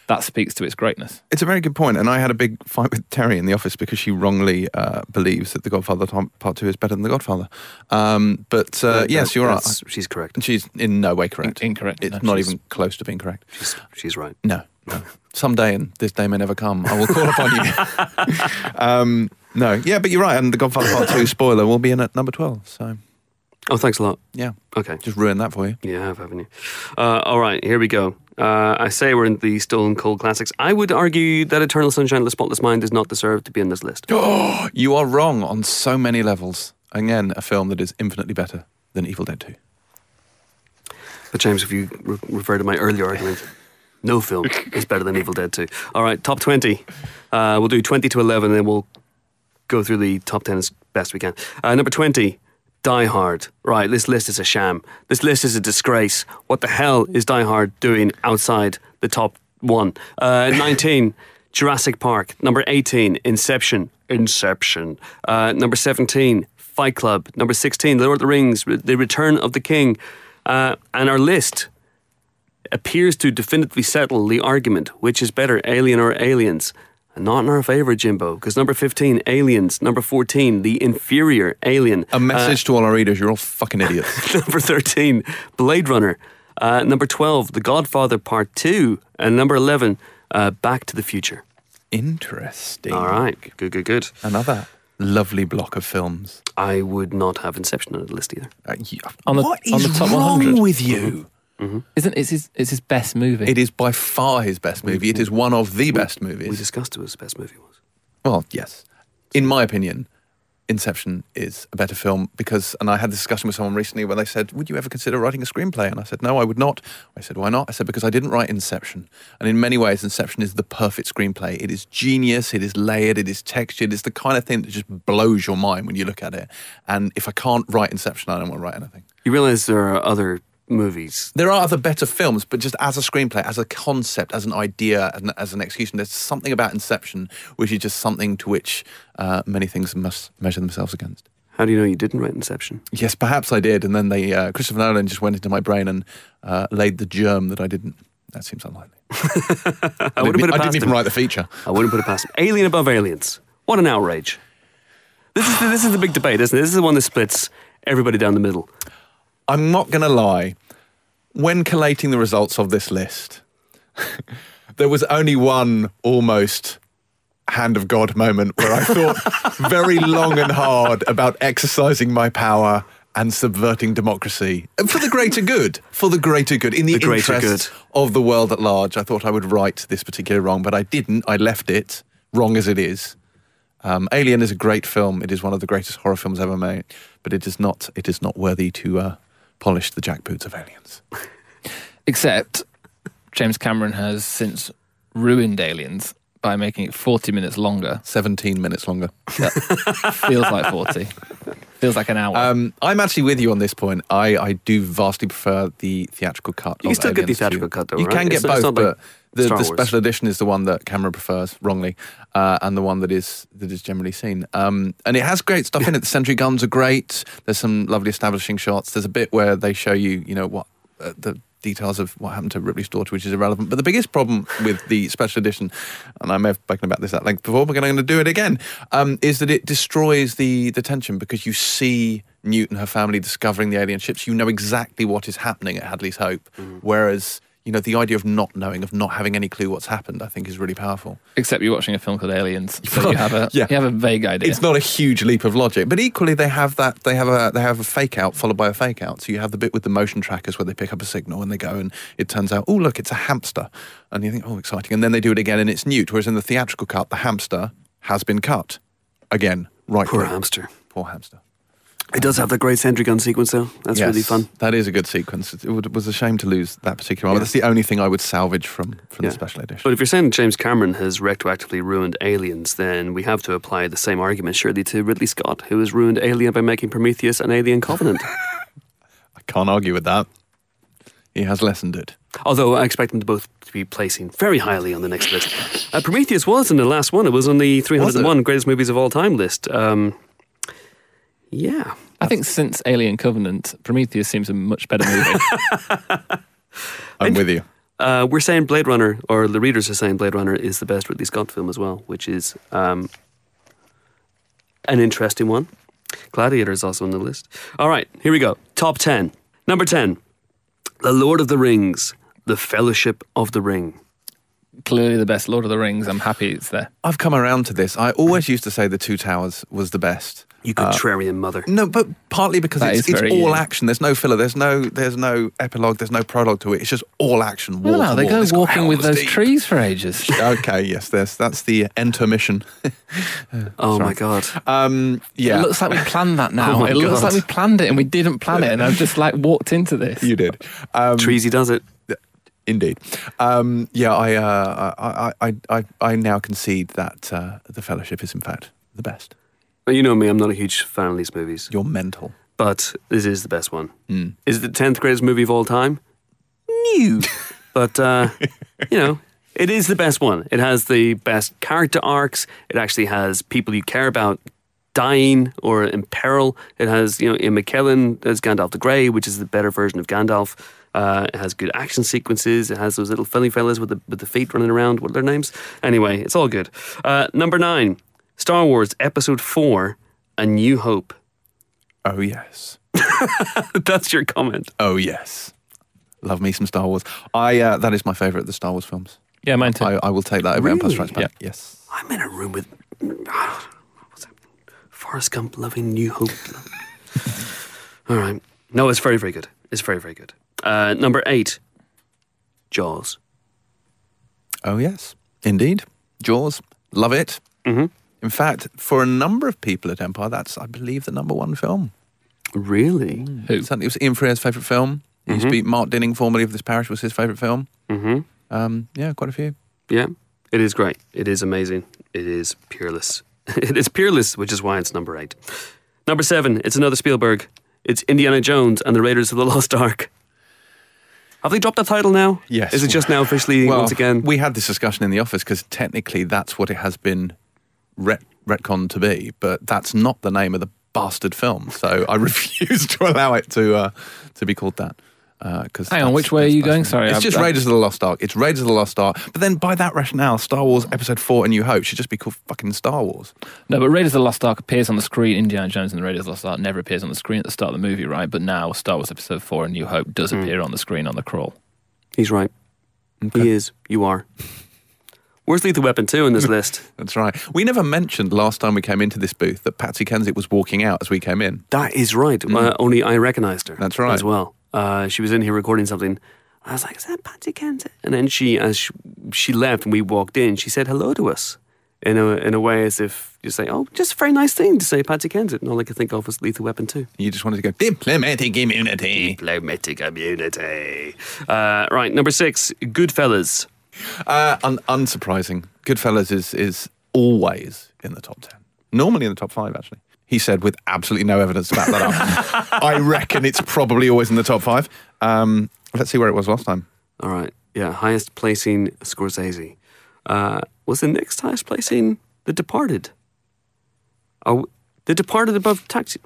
that speaks to its greatness. It's a very good point, and I had a big fight with Terry in the office because she wrongly uh, believes that The Godfather Part Two is better than The Godfather. Um, but uh, That- yes, that- you're right. She's correct. She's in no way correct. In- incorrect, It's no, not even close to being correct. She's, she's right. No, no. Someday, and this day may never come, I will call upon you. um, no, yeah, but you're right. And The Godfather Part Two spoiler will be in at number twelve. So Oh, thanks a lot. yeah, Okay. just ruin that for you. Yeah, I have, haven't you? Uh, all right, here we go. Uh, I say we're in the Stone Cold Classics. I would argue that Eternal Sunshine of the Spotless Mind does not deserve to be in this list. You are wrong on so many levels. Again, a film that is infinitely better than Evil Dead Two. But James, if you re- refer to my earlier argument, no film is better than Evil Dead 2. All right, top 20. Uh, we'll do 20 to 11, and then we'll go through the top 10 as best we can. Uh, number 20, Die Hard. Right, this list is a sham. This list is a disgrace. What the hell is Die Hard doing outside the top one? Uh, 19, Jurassic Park. Number 18, Inception. Inception. Uh, number 17, Fight Club. Number 16, The Lord of the Rings, The Return of the King. Uh, and our list appears to definitively settle the argument which is better, Alien or Aliens? And not in our favour, Jimbo, because number 15, Aliens. Number 14, the inferior Alien. A message to all our readers: you're all fucking idiots. number 13, Blade Runner. Uh, number 12, The Godfather Part 2. And number 11, uh, Back to the Future. Interesting. All right, good, good, good. Another lovely block of films. I would not have Inception on the list either. Uh, you- On the- what on is the top wrong 100? with you? Mm-hmm. Isn't it's his it's his best movie? It is by far his best movie. It is one of the best movies. We movies. discussed it was the best movie was. Well, yes. In my opinion, Inception is a better film because, and I had this discussion with someone recently where they said, Would you ever consider writing a screenplay? And I said, No, I would not. I said, Why not? I said, Because I didn't write Inception. And in many ways, Inception is the perfect screenplay. It is genius, it is layered, it is textured. It's the kind of thing that just blows your mind when you look at it. And if I can't write Inception, I don't want to write anything. You realise there are other movies. There are other better films, but just as a screenplay, as a concept, as an idea, as an, as an execution, there's something about Inception which is just something to which uh, many things must measure themselves against. How do you know you didn't write Inception? Yes, perhaps I did, and then they uh, Christopher Nolan just went into my brain and uh, laid the germ that I didn't. That seems unlikely. I wouldn't put it I didn't even write the feature. I wouldn't put it past him. Alien above aliens. What an outrage. This is the, this is the big debate, isn't it? This is the one that splits everybody down the middle. I'm not going to lie. When collating the results of this list, there was only one almost hand of God moment where I thought very long and hard about exercising my power and subverting democracy for the greater good. For the greater good. In the, The interest of the world at large. I thought I would right this particular wrong, but I didn't. I left it wrong as it is. Um, Alien is a great film. It is one of the greatest horror films ever made, but it is not. It is not worthy to uh, polish the jackboots of aliens. Except James Cameron has since ruined Aliens by making it 40 minutes longer. Seventeen minutes longer. Feels like 40. Feels like an hour. Um, I'm actually with you on this point. I, I do vastly prefer the theatrical cut. You of still get the theatrical cut though, You right? can get It's not- it's both, like but the, the special edition is the one that Cameron prefers wrongly, uh, and the one that is that is generally seen. Um, and it has great stuff in it. The sentry guns are great. There's some lovely establishing shots. There's a bit where they show you, you know, what uh, the details of what happened to Ripley's daughter, which is irrelevant. But the biggest problem with the special edition, and I may have spoken about this at length before, but I'm going to do it again, um, is that it destroys the the tension because you see Newt and her family discovering the alien ships. You know exactly what is happening at Hadley's Hope, whereas. You know, the idea of not knowing, of not having any clue what's happened, I think is really powerful. Except you're watching a film called Aliens, so you have a Yeah. you have a vague idea. It's not a huge leap of logic, but equally they have that they have a they have a fake out followed by a fake out. So you have the bit with the motion trackers where they pick up a signal and they go and it turns out oh look it's a hamster, and you think oh exciting, and then they do it again and it's Newt. Whereas in the theatrical cut the hamster has been cut again. Right, Poor through. hamster. poor hamster. It does have that great sentry gun sequence though. That's really fun. That is a good sequence. It would- was a shame to lose that particular one. Yeah. That's the only thing I would salvage from from Yeah. the special edition. But if you're saying James Cameron has retroactively ruined Aliens, then we have to apply the same argument surely to Ridley Scott, who has ruined Alien by making Prometheus and Alien Covenant. I can't argue with that. He has lessened it. Although I expect them to both to be placing very highly on the next list. Uh, Prometheus was in the last one. It was on the 301 greatest movies of all time list. Um, yeah. I think since Alien Covenant, Prometheus seems a much better movie. I'm with you. Uh, we're saying Blade Runner, or the readers are saying Blade Runner is the best Ridley Scott film as well, which is um, an interesting one. Gladiator is also on the list. All right, here we go. Top 10. Number 10 The Lord of the Rings, The Fellowship of the Ring. Clearly the best Lord of the Rings. I'm happy it's there. I've come around to this. I always used to say the Two Towers was the best. You contrarian mother. No, but partly because That it's, it's very all you. action. There's no filler. There's no there's no epilogue. There's no prologue to it. It's just all action. Wall Well, no, they go It's walking with those deep. trees for ages. okay, yes, there's that's the intermission. Oh my God. Um, yeah, It looks like we planned that now. Oh my it looks like we planned it and we didn't plan it, and I've just like walked into this. you did. Um, Treasy does it. Indeed. Um, yeah, I, uh, I, I, I, I, I now concede that uh, the Fellowship is in fact the best. Well, You know me, I'm not a huge fan of these movies, You're mental. but this is the best one. Hmm. Is it the 10th greatest movie of all time? No. but, uh, you know, it is the best one. It has the best character arcs. It actually has people you care about dying or in peril. It has, you know, Ian McKellen as Gandalf the Grey, which is the better version of Gandalf. Uh, it has good action sequences. It has those little funny fellas with the with the feet running around. What are their names? Anyway, it's all good. Uh, number nine, Star Wars Episode Four: A New Hope. Oh yes. That's your comment. Oh yes. Love me some Star Wars. I uh, that is my favourite of the Star Wars films. Yeah, mine too. I, I will take that over Empire Really? Strikes Back. Yeah. Yes. I'm in a room with what's that? Forrest Gump loving New Hope. All right. No, it's very, very good. It's very, very good. Uh, number eight, Jaws. Oh yes. Indeed. Jaws. Love it. Mhm. In fact, for a number of people at Empire, that's I believe the number one film. Really? Who? Certainly, it was Ian Freer's favourite film. It used to be Mark Dinning, formerly of this parish, was his favourite film. Mm-hmm. Um, yeah, quite a few. Yeah. It is great. It is amazing. It is peerless. it is peerless, which is why it's number eight. Number seven, it's another Spielberg. It's Indiana Jones and the Raiders of the Lost Ark. Have they dropped that title now? Yes. Is it just now officially once again? we had this discussion in the office because technically that's what it has been ret- retconned to be, but that's not the name of the bastard film. So I refuse to allow it to uh, to be called that. Because Hang on, which way are you going? Sorry, it's I- just I- Raiders of the Lost Ark. It's Raiders of the Lost Ark. But then by that rationale, Star Wars Episode Four: A New Hope should just be called fucking Star Wars. No, but Raiders of the Lost Ark appears on the screen. Indiana Jones and the Raiders of the Lost Ark never appears on the screen at the start of the movie, right? But now Star Wars Episode 4 A New Hope does appear on the screen on the crawl. He's right. He is. You are. Where's Lethal Weapon 2 in this list? That's right. We never mentioned last time we came into this booth that Patsy Kensit was walking out as we came in. That is right. Uh, only I recognised her. Mm. That's right. As well. Uh, she was in here recording something. I was like, is that Patsy Kensit? And then she, as she, she left and we walked in, she said hello to us in a, in a way as if you say, oh, just a very nice thing to say Patsy Kensit. And all I could think of was Lethal Weapon 2. You just wanted to go diplomatic immunity. Diplomatic immunity. Uh, right, number six, Goodfellas. Uh, un- unsurprising. Goodfellas is is always in the top ten. Normally in the top five, actually. He said with absolutely no evidence to back that up. I reckon it's probably always in the top five. Um, let's see where it was last time. All right, yeah, highest placing Scorsese. Uh, was the next highest placing The Departed? Oh, The Departed above Taxi.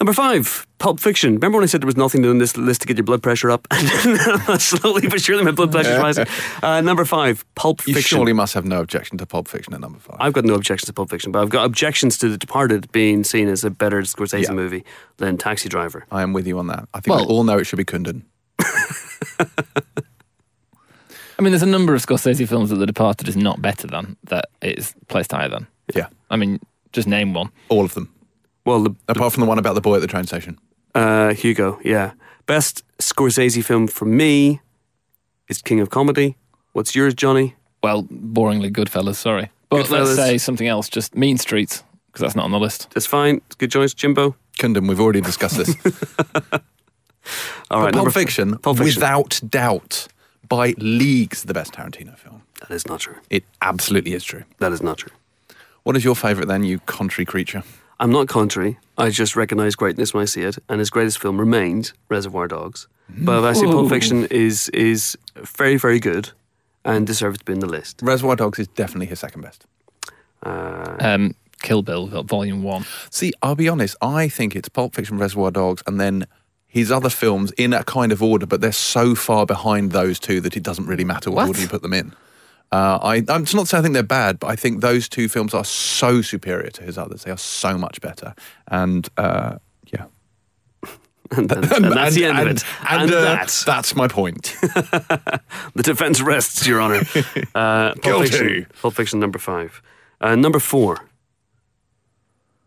Number five, Pulp Fiction. Remember when I said there was nothing on this list to get your blood pressure up? Slowly but surely my blood pressure's rising. Uh, number five, Pulp Fiction. You surely must have no objection to Pulp Fiction at number five. I've got no objections to Pulp Fiction, but I've got objections to The Departed being seen as a better Scorsese Yeah. movie than Taxi Driver. I am with you on that. I think Well- we all know it should be Kundun. I mean, there's a number of Scorsese films that The Departed is not better than that it's placed higher than. Yeah, I mean, just name one. all of them. Well, the, Apart from the one about the boy at the train station. uh, Hugo, yeah. Best Scorsese film for me is King of Comedy. What's yours, Johnny? Well, boringly Goodfellas, sorry. But Goodfellas. let's say something else, just Mean Streets, because that's not on the list. That's fine. Good choice, Jimbo. Kundun, we've already discussed this. All right, But number Pulp f- Fiction, Pulp Fiction. without doubt, by leagues, the best Tarantino film. That is not true. It absolutely is true. That is not true. What is your favourite then, you country creature? I'm not contrary. I just recognise greatness when I see it, and his greatest film remains Reservoir Dogs. But I say Pulp Fiction is is very very good and deserves to be in the list. Reservoir Dogs is definitely his second best. Uh, Um, Kill Bill, Volume 1. See, I'll be honest, I think it's Pulp Fiction, Reservoir Dogs, and then his other films in a kind of order, but they're so far behind those two that it doesn't really matter what, What? order you put them in. Uh, I, I'm not saying I think they're bad, but I think those two films are so superior to his others. They are so much better. And uh, yeah. and, and- and that's the end of it. And, uh, that's that's my point. the defence rests, Your Honour. Uh, Pulp Guilty. Fiction, Pulp Fiction number five. Uh, number four.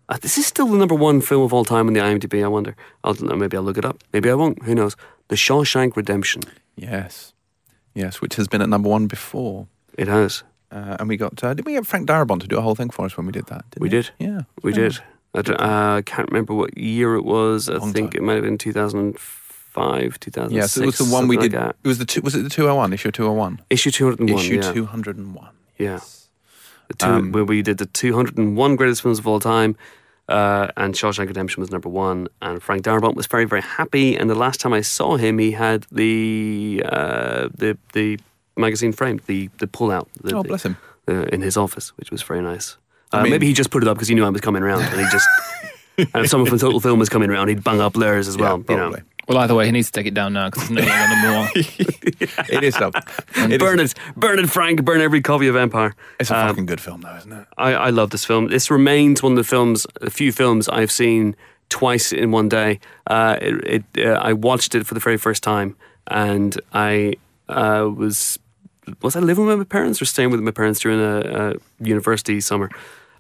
Uh, this is still the number one film of all time on the IMDb. I wonder. I'll, maybe I'll look it up. Maybe I won't. Who knows? The Shawshank Redemption. yes. Yes, which has been at number one before. It has. Uh, and we got, uh, did we get Frank Darabont to do a whole thing for us when we did that? We did. Yeah. We Yeah. did. I uh, I can't remember what year it was. I Long think time. it might have been 2005, 2006. Yes, it was the one we did. like it was the two, was it the 201, issue 201? Issue 201. issue yeah. 201. Yeah. The two, Um, where we did the 201 greatest films of all time, uh, and Shawshank Redemption was number one. And Frank Darabont was very, very happy. And the last time I saw him, he had the uh, the the magazine framed, the the pull out. The, Oh, bless him. uh, in his office, which was very nice. Uh, I mean- maybe he just put it up because he knew I was coming around, and he just. and if someone from Total Film was coming around, he'd bang up theirs as well. yeah, you know. probably. Well, either way, he needs to take it down now because it's no longer number one. it is up. It is- Burn it, burn it, Frank. Burn every copy of Empire. It's a Um, fucking good film, though, isn't it? I, I love this film. This remains one of the films, a few films I've seen twice in one day. Uh, it, it, uh, I watched it for the very first time, and I uh, was was I living with my parents or staying with my parents during a, a university summer,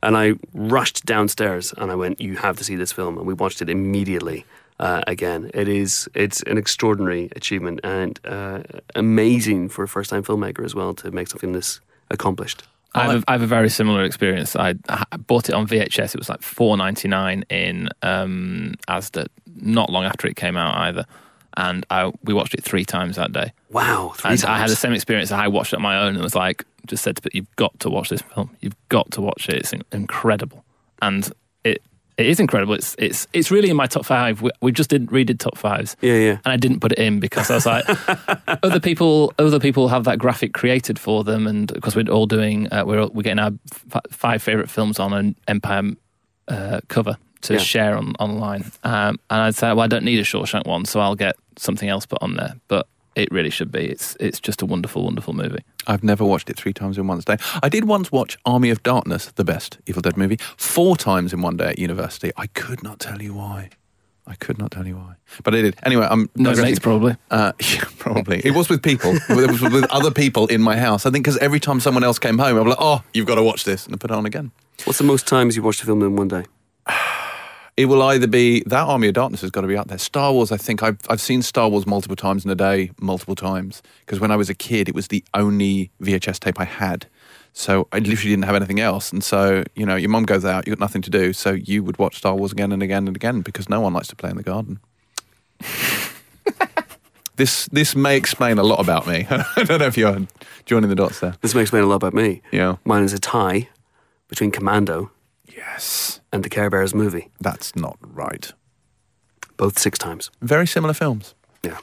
and I rushed downstairs and I went, "You have to see this film," and we watched it immediately. Uh, again, it is it's an extraordinary achievement and uh, amazing for a first time filmmaker as well to make something this accomplished. I have, a, I have a very similar experience. I, I bought it on VHS. It was like four ninety nine in um, Asda. Not long after it came out either, and I we watched it three times that day. Wow, three And times. I had the same experience. I watched it on my own and was like, just said to people, "You've got to watch this film. You've got to watch it. It's incredible." And it it is incredible. It's it's it's really in my top five. We, we just didn't redid top fives. Yeah, yeah. and I didn't put it in because I was like, other people, other people have that graphic created for them, and because we're all doing, uh, we're we're getting our f- five favorite films on an Empire uh, cover to Yeah. share on online, um, and I'd say, well, I don't need a Shawshank one, so I'll get something else put on there, but. It really should be. It's it's just a wonderful, wonderful movie. I've never watched it three times in one day. I did once watch Army of Darkness, the best Evil Dead movie, four times in one day at university. I could not tell you why. I could not tell you why, but I did. Anyway, I'm No digressing. mates, probably. Uh, yeah, probably. It was with people. it was with other people in my house. I think because every time someone else came home, I was like, "Oh, you've got to watch this," and I put it on again. What's the most times you've watched a film in one day? It will either be that Army of Darkness has got to be out there. Star Wars, I think I've I've seen Star Wars multiple times in a day, multiple times. Because when I was a kid, it was the only VHS tape I had. So I literally didn't have anything else. And so, you know, your mum goes out, you've got nothing to do. So you would watch Star Wars again and again and again because no one likes to play in the garden. this this may explain a lot about me. I don't know if you're joining the dots there. This may explain a lot about me. Yeah. Mine is a tie between Commando Yes. and the Care Bears movie, That's not right. both six times. Very similar films. Yeah.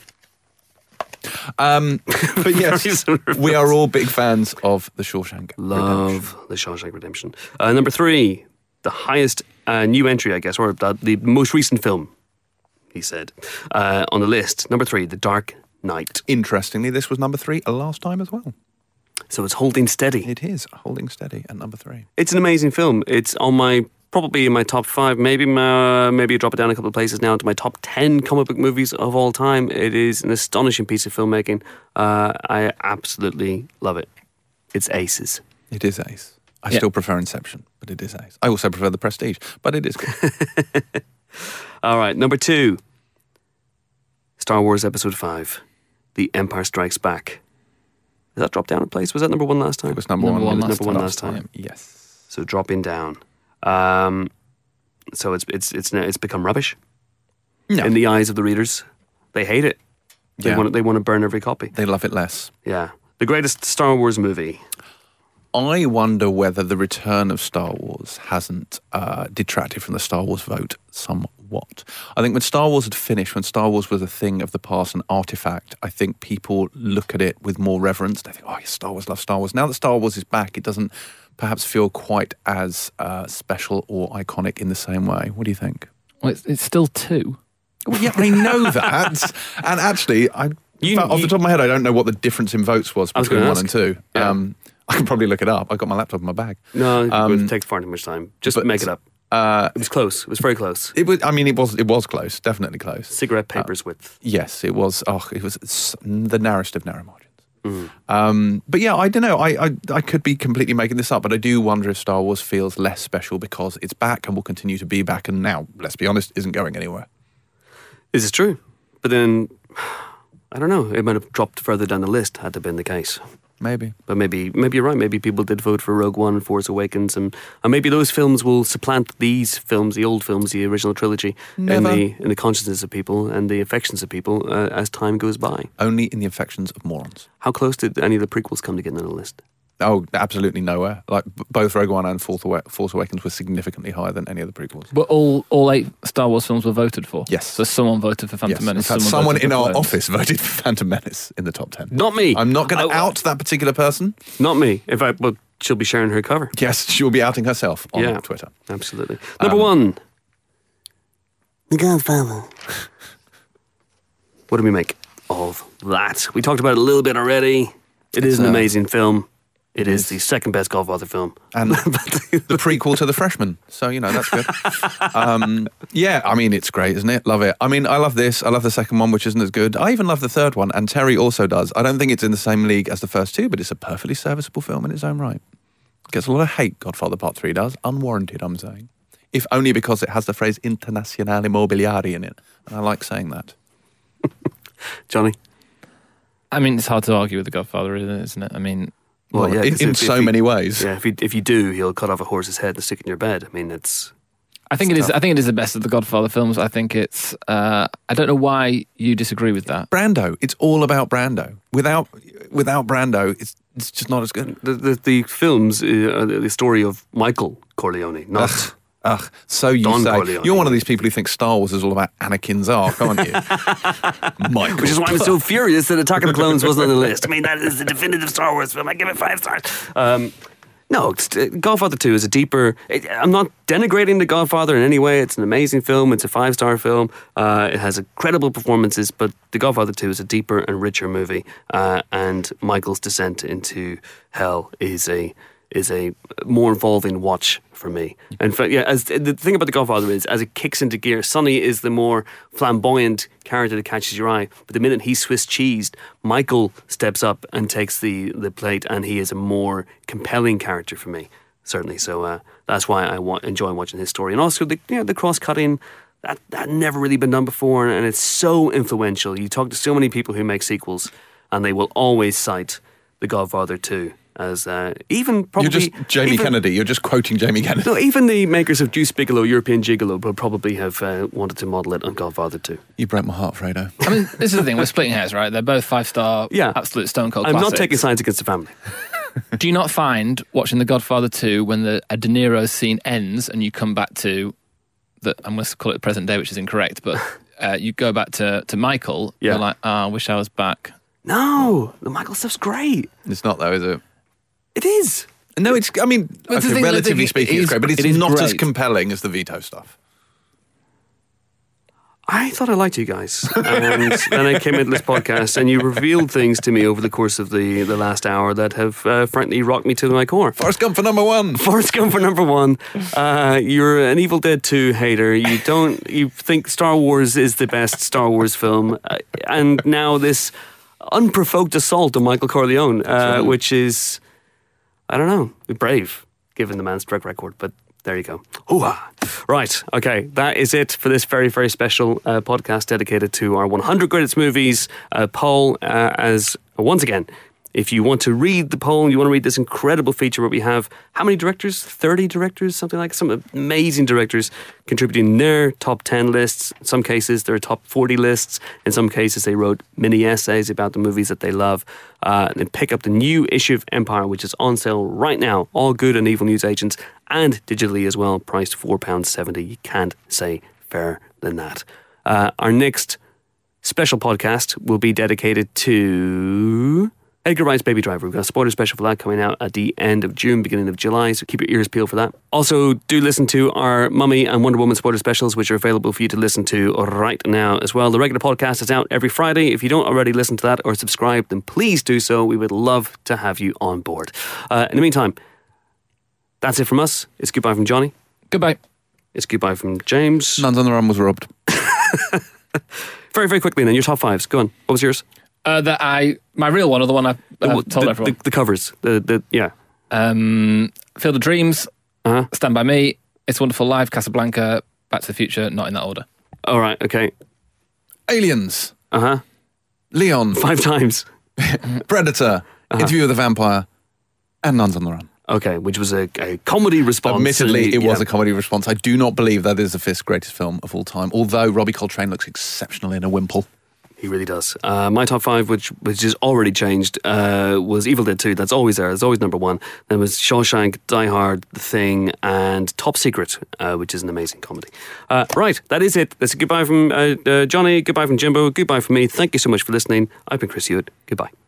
Um, but yes, we are all big fans of The Shawshank. Redemption. Love the Shawshank Redemption. Uh, number three, the highest uh, new entry, I guess, or the, the most recent film, he said, uh, on the list. Number three, The Dark Knight. Interestingly, this was number three last time as well. So it's holding steady. It is holding steady at number three. It's an amazing film. It's on my probably in my top five, maybe my, maybe drop it down a couple of places now to my top ten comic book movies of all time. It is an astonishing piece of filmmaking. Uh, I absolutely love it. It's aces. It is Ace. I Yeah. still prefer Inception, but it is Ace. I also prefer The Prestige, but it is good. All right, number two. Star Wars Episode Five, The Empire Strikes Back. Did that drop down a place? Was that number one last time? it was number, Number one. one last number time. Last time. Yes. So dropping down. Um, so it's it's it's it's become rubbish No. in the eyes of the readers. They hate it. They Yeah. want they want to burn every copy. they love it less. Yeah, the greatest Star Wars movie. I wonder whether the return of Star Wars hasn't uh, detracted from the Star Wars vote somewhat. I think when Star Wars had finished, when Star Wars was a thing of the past, an artifact, I think people look at it with more reverence. They think, oh, yes, Star Wars, love Star Wars. Now that Star Wars is back, it doesn't perhaps feel quite as uh, special or iconic in the same way. What do you think? Well, it's, it's still two. Well, yeah, I know that. and actually, I, You- in fact, off you- the top of my head, I don't know what the difference in votes was I was between gonna one and two. Yeah. Um, I can probably look it up. I've got my laptop in my bag. No, it Um, would take far too much time. Just but- make it up. Uh, It was close. It was very close. it was. I mean, it was. It was close. Definitely close. Cigarette papers width. Yes, it was. Oh, it was the narrowest of narrow margins. Mm. Um, but yeah, I don't know. I, I I could be completely making this up, but I do wonder if Star Wars feels less special because it's back and will continue to be back, and now, let's be honest, isn't going anywhere. This is true, but then I don't know. It might have dropped further down the list had that been the case. Maybe. But maybe maybe you're right. Maybe people did vote for Rogue One and Force Awakens, and, and maybe those films will supplant these films, the old films, the original trilogy, in the in the consciousness of people and the affections of people uh, as time goes by. Only in the affections of morons. How close did any of the prequels come to getting on the list? Oh, absolutely nowhere. Like both Rogue One and Force, Awa- Force Awakens were significantly higher than any of the prequels. But all all eight Star Wars films were voted for. Yes. So someone voted for Phantom Yes. In Menace. fact, someone voted in our Clones. office voted for Phantom Menace in the top ten. Not me. I'm not going to out that particular person. Not me. In fact, well, she'll be sharing her cover. Yes, she will be outing herself on Yeah. Twitter. Absolutely. Number Um, one, The Godfather. what do we make of that? We talked about it a little bit already. It is It's, an uh, amazing film. It is the second best Godfather film. and the prequel to The Freshman. So you know that's good. um, yeah, I mean it's great, isn't it? Love it. I mean, I love this. I love the second one, which isn't as good. I even love the third one, and Terry also does. I don't think it's in the same league as the first two, but it's a perfectly serviceable film in its own right. Gets a lot of hate. Godfather Part Three does, unwarranted. I'm saying, if only because it has the phrase "Internazionale Immobiliare" in it, and I like saying that. Johnny? I mean, it's hard to argue with The Godfather, isn't it? I mean, Well, Well, yeah, in, 'cause in if- so if you- many ways. Yeah, if you, if you do, he'll cut off a horse's head and stick it in your bed. I mean, it's. I think it is. I think it is the best of the Godfather films. I think it's. Uh, I don't know why you disagree with that. Brando. It's all about Brando. Without without Brando, it's it's just not as good. The, the, the films, uh, the story of Michael Corleone, not. Ugh. So you Don say Corleone. you're one of these people who think Star Wars is all about Anakin's arc, aren't you? Michael. Which is why I'm so furious that Attack of the Clones wasn't on the list. I mean, that is the definitive Star Wars film. I give it five stars. Um, no, uh, Godfather 2 is a deeper. It, I'm not denigrating The Godfather in any way. It's an amazing film. It's a five star film. Uh, it has incredible performances, but The Godfather 2 is a deeper and richer movie. Uh, and Michael's descent into hell is a is a more involving watch for me. In fact, yeah, as the thing about The Godfather is, as it kicks into gear, Sonny is the more flamboyant character that catches your eye. But the minute he's Swiss cheesed, Michael steps up and takes the, the plate, and he is a more compelling character for me, certainly. So uh, that's why I wa- enjoy watching his story. And also the, you know, the cross cutting. That, that never really been done before, and it's so influential. You talk to so many people who make sequels, and they will always cite The Godfather 2 as uh, even probably You're just Jamie even- Kennedy. You're just quoting Jamie Kennedy. no, even the makers of Deuce Bigalow, European Gigolo, would probably have uh, wanted to model it on Godfather 2. You broke my heart, Fredo. I mean, this is the thing. We're splitting hairs, right? They're both five star, Yeah. absolute stone cold I'm not taking sides against the family. Do you not find watching The Godfather 2 when the a De Niro scene ends and you come back to the I'm going to call it the present day, which is incorrect, but uh, you go back to, to Michael, Yeah. you're like, oh, I wish I was back. No, the Michael stuff's great. It's not though, is it? It is. No, it's. I mean, But the okay, thing- relatively thing- speaking, it it's great, but it's it is not as compelling as the Vito stuff. I thought I liked you guys. And then I came into this podcast and you revealed things to me over the course of the, the last hour that have uh, frankly rocked me to my core. Forrest Gump for number one. Forrest Gump for number one. Uh, you're an Evil Dead 2 hater. You don't. You think Star Wars is the best Star Wars film, uh, and now this unprovoked assault on Michael Corleone, uh, which is, I don't know, brave given the man's drug record, but. There you go. Hoo-ha. Right. Okay. That is it for this very, very special uh, podcast dedicated to our 100 greatest movies uh, poll. Uh, as once again, if you want to read the poll, you want to read this incredible feature where we have how many directors? 30 directors, something like some amazing directors contributing their top 10 lists. In some cases, their top 40 lists. In some cases, they wrote mini essays about the movies that they love. Uh, and pick up the new issue of Empire, which is on sale right now. All good and evil news agents and digitally as well, priced £4.70. You can't say fairer than that. Uh, our next special podcast will be dedicated to Edgar Wright's Baby Driver. We've got a spoiler special for that coming out at the end of June, beginning of July, so keep your ears peeled for that. Also, do listen to our Mummy and Wonder Woman spoiler specials, which are available for you to listen to right now as well. The regular podcast is out every Friday. If you don't already listen to that or subscribe, then please do so. We would love to have you on board. Uh, in the meantime, that's it from us. It's goodbye from Johnny. Goodbye. It's goodbye from James. Nuns on the Run was robbed. Very, very quickly then, your top fives. Go on. What was yours? Uh, that I, my real one, or the one I uh, the, told the, everyone. the, the covers. The, the, yeah. um, Field of Dreams, Uh-huh. Stand By Me, It's a Wonderful Life, Casablanca, Back to the Future, not in that order. All right. Okay. Aliens. Uh huh. Leon. Five times. Predator. Uh-huh. Interview with the Vampire. And Nuns on the Run. Okay, which was a, a comedy response. Admittedly, and- it was yeah. a comedy response. I do not believe that is the fifth greatest film of all time, although Robbie Coltrane looks exceptional in a wimple. He really does. Uh, my top five, which which is already changed, uh, was Evil Dead 2. That's always there. It's always number one. Then was Shawshank, Die Hard, The Thing, and Top Secret, uh, which is an amazing comedy. Uh, right, that is it. That's a goodbye from uh, uh, Johnny, goodbye from Jimbo, goodbye from me. Thank you so much for listening. I've been Chris Hewitt. Goodbye.